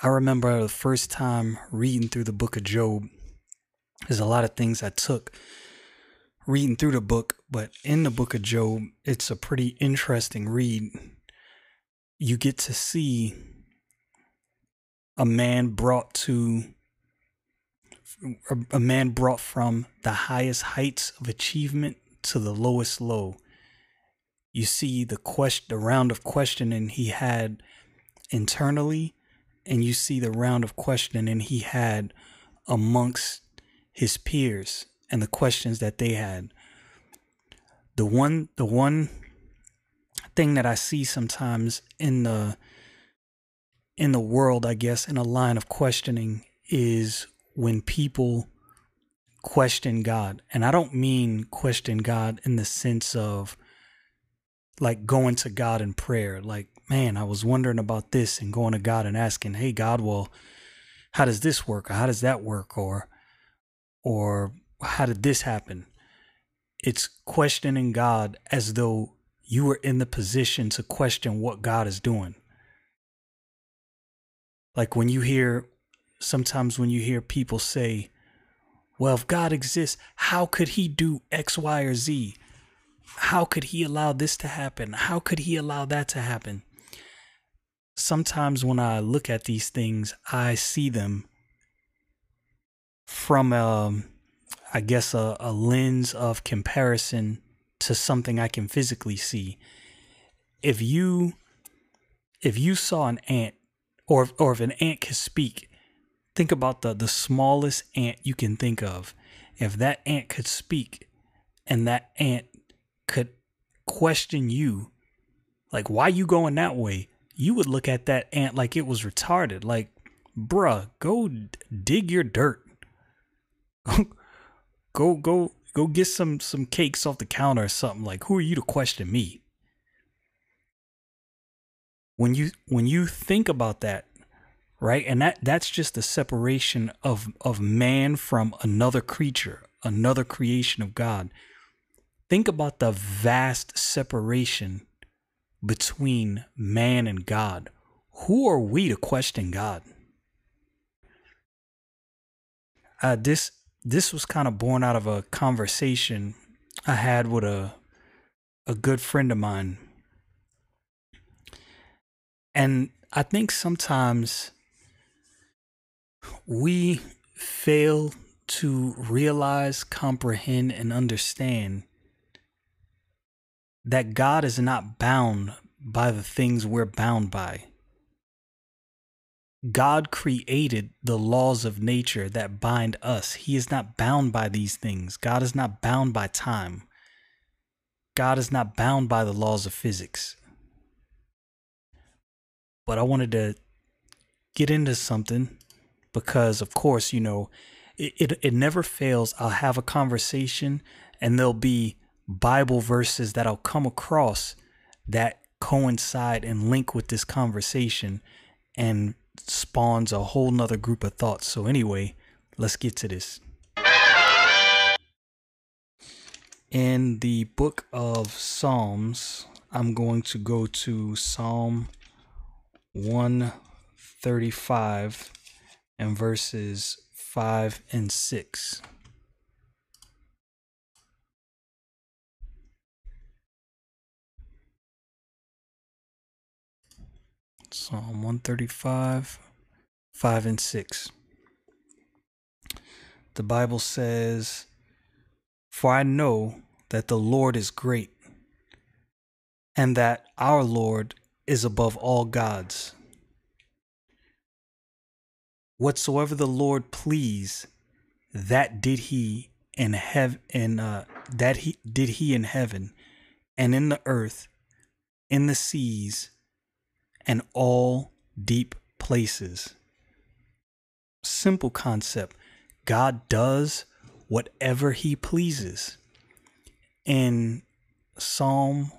I remember the first time reading through the book of Job. There's a lot of things I took reading through the book, but in the book of Job, it's a pretty interesting read. You get to see a man brought to a man brought from the highest heights of achievement to the lowest low. You see the question the round of questioning he had internally and you see the round of questioning he had amongst his peers and the questions that they had. The one the one thing that I see sometimes in the in the world, I guess, in a line of questioning is when people question God. And I don't mean question God in the sense of like going to God in prayer, like man, I was wondering about this and going to God and asking, hey, God, well, how does this work? Or how does that work? Or, or how did this happen? It's questioning God as though you were in the position to question what God is doing. Like when you hear, sometimes when you hear people say, well, if God exists, how could he do X, Y, or Z? How could he allow this to happen? How could he allow that to happen? Sometimes when I look at these things, I see them from a, um, I guess a, a lens of comparison to something I can physically see. If you if you saw an ant or or if an ant could speak, think about the the smallest ant you can think of. If that ant could speak and that ant could question you like why you going that way? You would look at that ant like it was retarded. Like, bruh, go dig your dirt. go go go get some some cakes off the counter or something. Like, who are you to question me? When you when you think about that, right? And that that's just the separation of of man from another creature, another creation of God. Think about the vast separation between man and God. Who are we to question God? Uh, this this was kind of born out of a conversation I had with a a good friend of mine. And I think sometimes we fail to realize, comprehend, and understand that God is not bound by the things we're bound by. God created the laws of nature that bind us. He is not bound by these things. God is not bound by time. God is not bound by the laws of physics. But I wanted to get into something because, of course, you know, it, it, it never fails. I'll have a conversation and there'll be Bible verses that I'll come across that coincide and link with this conversation and spawns a whole nother group of thoughts. So, anyway, let's get to this. In the book of Psalms, I'm going to go to Psalm 135 and verses 5 and 6. Psalm 135, 5 and 6. The Bible says, For I know that the Lord is great, and that our Lord is above all gods. Whatsoever the Lord please, that did he in heaven uh, that he did he in heaven and in the earth, in the seas, and all deep places. Simple concept. God does whatever he pleases. In Psalm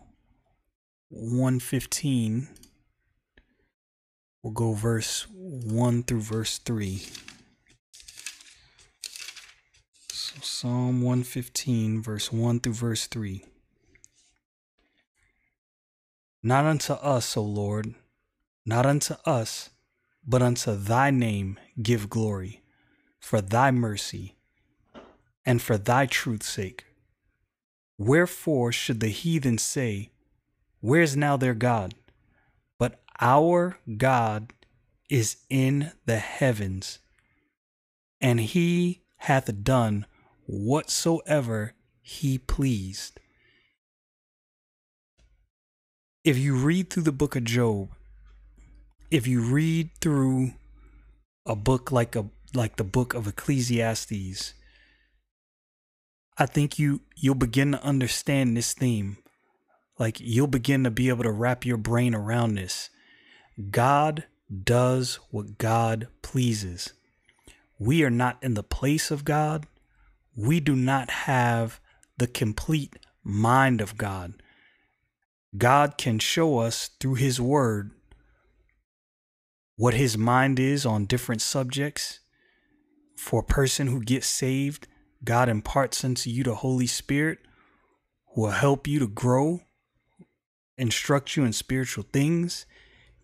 115, we'll go verse 1 through verse 3. So Psalm 115, verse 1 through verse 3. Not unto us, O Lord, not unto us, but unto thy name give glory, for thy mercy and for thy truth's sake. Wherefore should the heathen say, Where is now their God? But our God is in the heavens, and he hath done whatsoever he pleased. If you read through the book of Job, if you read through a book like a like the book of Ecclesiastes, I think you you'll begin to understand this theme. Like you'll begin to be able to wrap your brain around this. God does what God pleases. We are not in the place of God. We do not have the complete mind of God. God can show us through His Word what His mind is on different subjects. For a person who gets saved, God imparts unto you the Holy Spirit who will help you to grow, instruct you in spiritual things,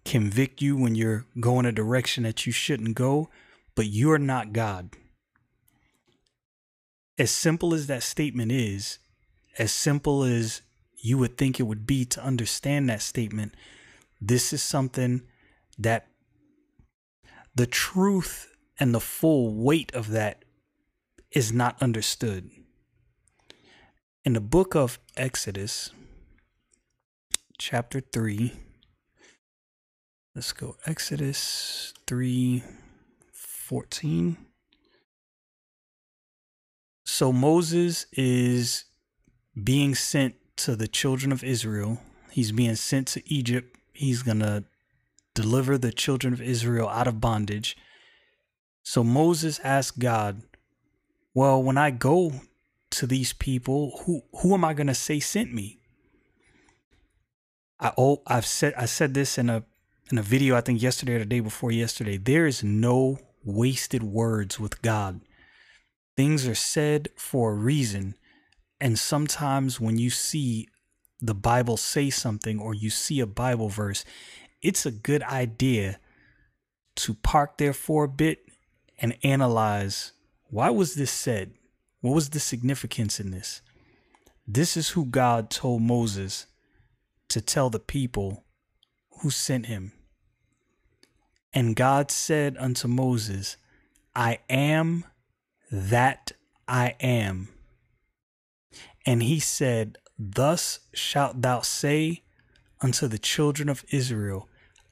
convict you when you're going a direction that you shouldn't go, but you're not God. As simple as that statement is, as simple as you would think it would be to understand that statement, this is something that the truth and the full weight of that is not understood. In the book of Exodus, chapter 3, let's go Exodus 3 14. So Moses is being sent to the children of Israel. He's being sent to Egypt. He's going to deliver the children of Israel out of bondage. So Moses asked God, Well, when I go to these people, who who am I going to say sent me? I oh, I've said I said this in a in a video I think yesterday or the day before yesterday. There is no wasted words with God. Things are said for a reason and sometimes when you see the Bible say something or you see a Bible verse, it's a good idea to park there for a bit and analyze why was this said? What was the significance in this? This is who God told Moses to tell the people who sent him. And God said unto Moses, I am that I am. And he said, Thus shalt thou say unto the children of Israel,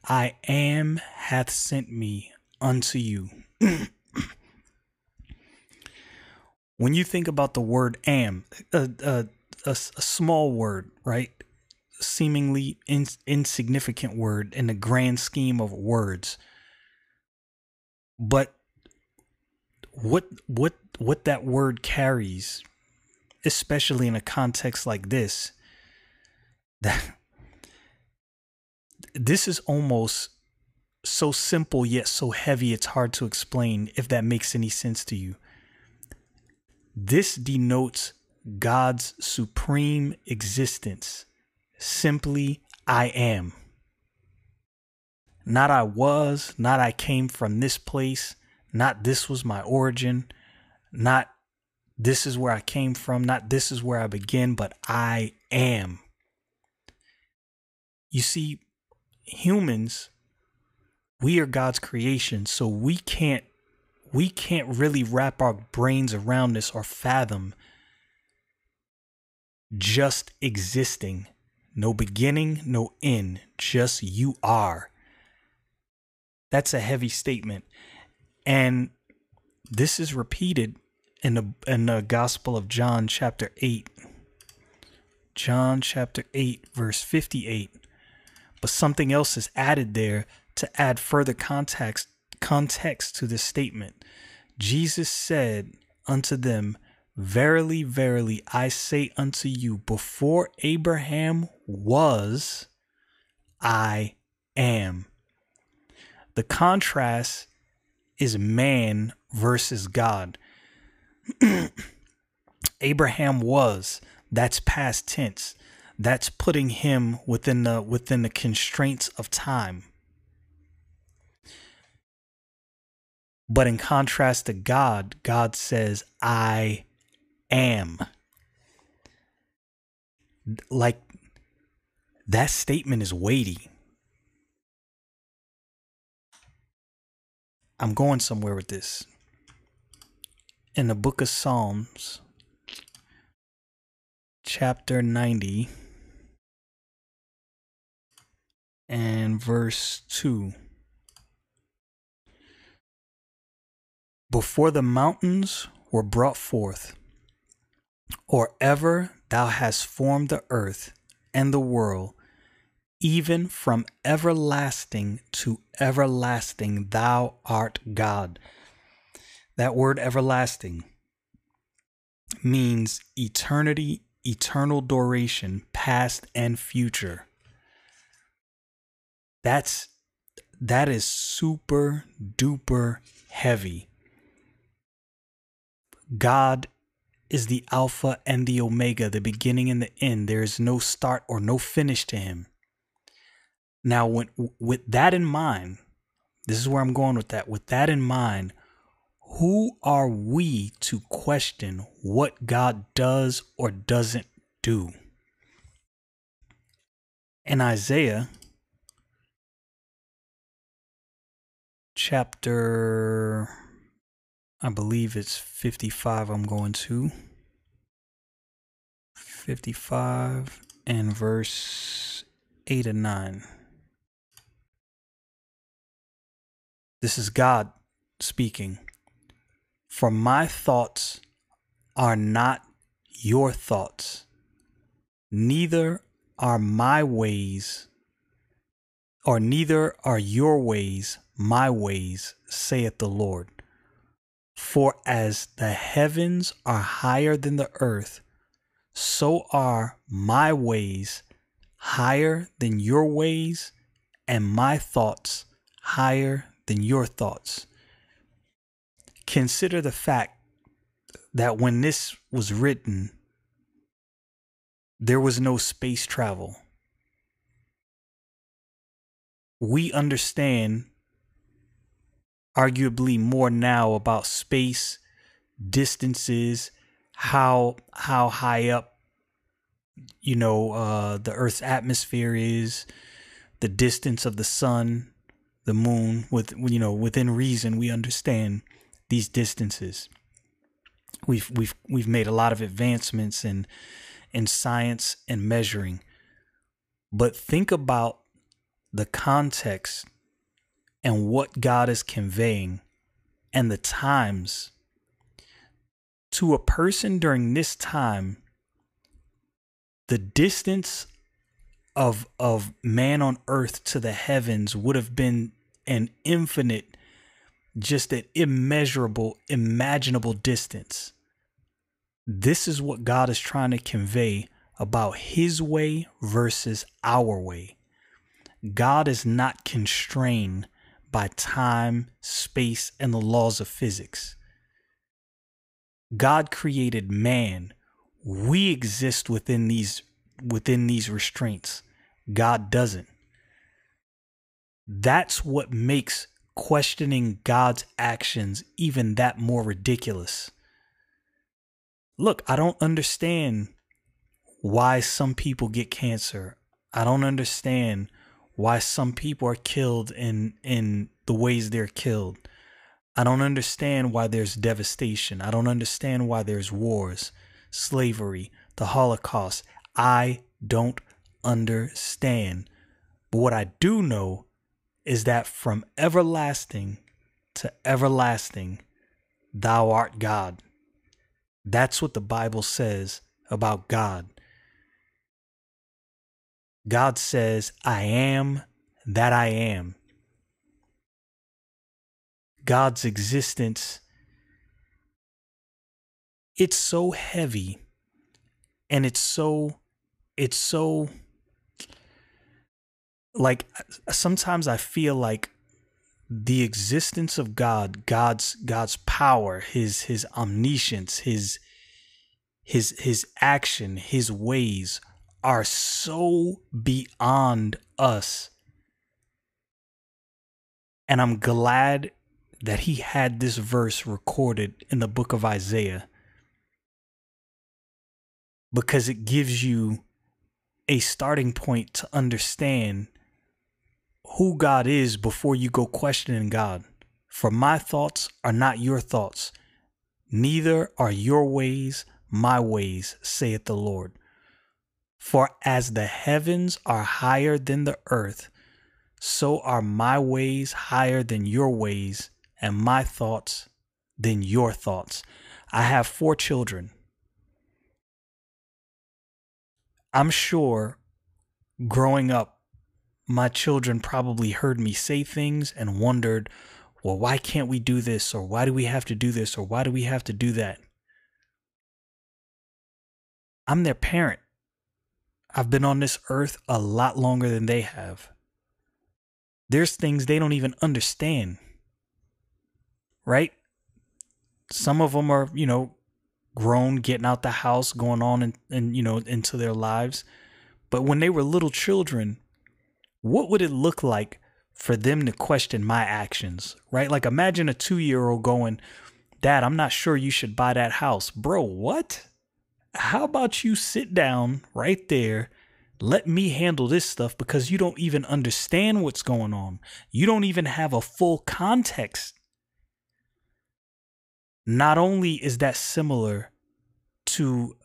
I am hath sent me unto you. when you think about the word am, a, a, a, a small word, right? Seemingly in, insignificant word in the grand scheme of words. But what what what that word carries especially in a context like this, that this is almost so simple yet so heavy it's hard to explain if that makes any sense to you. This denotes God's supreme existence. Simply, I am. Not I was, not I came from this place, not this was my origin, not this is where I came from, not this is where I begin, but I am. You see, humans, we are God's creation, so we can't we can't really wrap our brains around this or fathom just existing. No beginning, no end, just you are. That's a heavy statement. And this is repeated in the in the Gospel of John chapter 8 John chapter 8, verse 58. But something else is added there to add further context context to this statement. Jesus said unto them, Verily, verily, I say unto you, before Abraham was, I am. The contrast is man versus God. Abraham was, that's past tense. That's putting him within the within the constraints of time. But in contrast to God, God says, I am. Like that statement is weighty. I'm going somewhere with this. In the book of Psalms, chapter 90 and verse 2. Before the mountains were brought forth, or ever thou hast formed the earth and the world, even from everlasting to everlasting, thou art God. That word everlasting means eternity, eternal duration, past and future. That's that is super duper heavy. God is the Alpha and the Omega, the beginning and the end. There is no start or no finish to him. Now, when, with that in mind, this is where I'm going with that. With that in mind, who are we to question what God does or doesn't do? In Isaiah chapter I believe it's 55 I'm going to. 55 and verse 8 and 9. This is God speaking. For my thoughts are not your thoughts, neither are my ways, or neither are your ways my ways, saith the Lord. For as the heavens are higher than the earth, so are my ways higher than your ways, and my thoughts higher than your thoughts. Consider the fact that when this was written, there was no space travel. We understand arguably more now about space, distances, how how high up you know uh, the Earth's atmosphere is, the distance of the sun, the moon. With you know within reason, we understand these distances. We've we've we've made a lot of advancements in in science and measuring, but think about the context and what God is conveying and the times to a person during this time the distance of of man on earth to the heavens would have been an infinite just an immeasurable imaginable distance. This is what God is trying to convey about his way versus our way. God is not constrained by time, space, and the laws of physics. God created man. We exist within these within these restraints. God doesn't. That's what makes questioning God's actions even that more ridiculous. Look, I don't understand why some people get cancer. I don't understand why some people are killed in in the ways they're killed. I don't understand why there's devastation. I don't understand why there's wars, slavery, the Holocaust. I don't understand. But what I do know is that from everlasting to everlasting, thou art God. That's what the Bible says about God. God says, I am that I am. God's existence, it's so heavy and it's so, it's so, like, sometimes I feel like the existence of God, God's God's power, his his omniscience, his his his action, his ways are so beyond us. And I'm glad that he had this verse recorded in the book of Isaiah because it gives you a starting point to understand who God is before you go questioning God. For my thoughts are not your thoughts, neither are your ways my ways, saith the Lord. For as the heavens are higher than the earth, so are my ways higher than your ways, and my thoughts than your thoughts. I have four children. I'm sure growing up, my children probably heard me say things and wondered, well, why can't we do this? Or why do we have to do this? Or why do we have to do that? I'm their parent. I've been on this earth a lot longer than they have. There's things they don't even understand. Right? Some of them are, you know, grown, getting out the house, going on and, and you know, into their lives. But when they were little children, what would it look like for them to question my actions? Right? Like imagine a two year old going, Dad, I'm not sure you should buy that house. Bro, what? How about you sit down right there? Let me handle this stuff because you don't even understand what's going on. You don't even have a full context. Not only is that similar to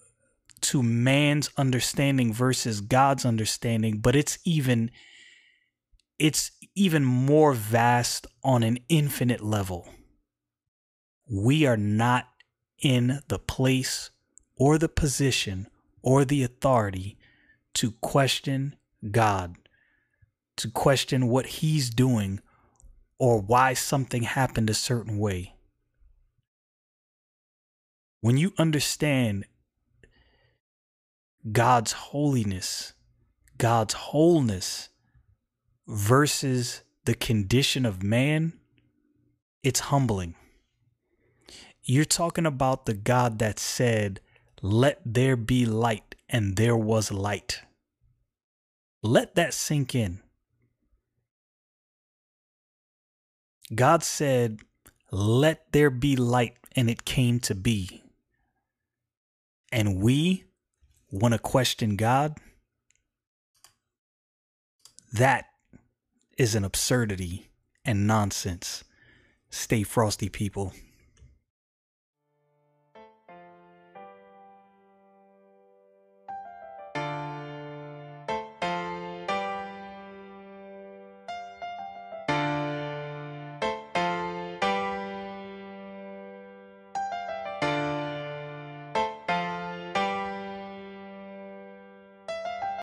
to man's understanding versus God's understanding, but it's even it's even more vast on an infinite level. We are not in the place or the position or the authority to question God, to question what He's doing or why something happened a certain way. When you understand God's holiness, God's wholeness versus the condition of man, it's humbling. You're talking about the God that said, let there be light, and there was light. Let that sink in. God said, Let there be light, and it came to be. And we want to question God? That is an absurdity and nonsense. Stay frosty, people.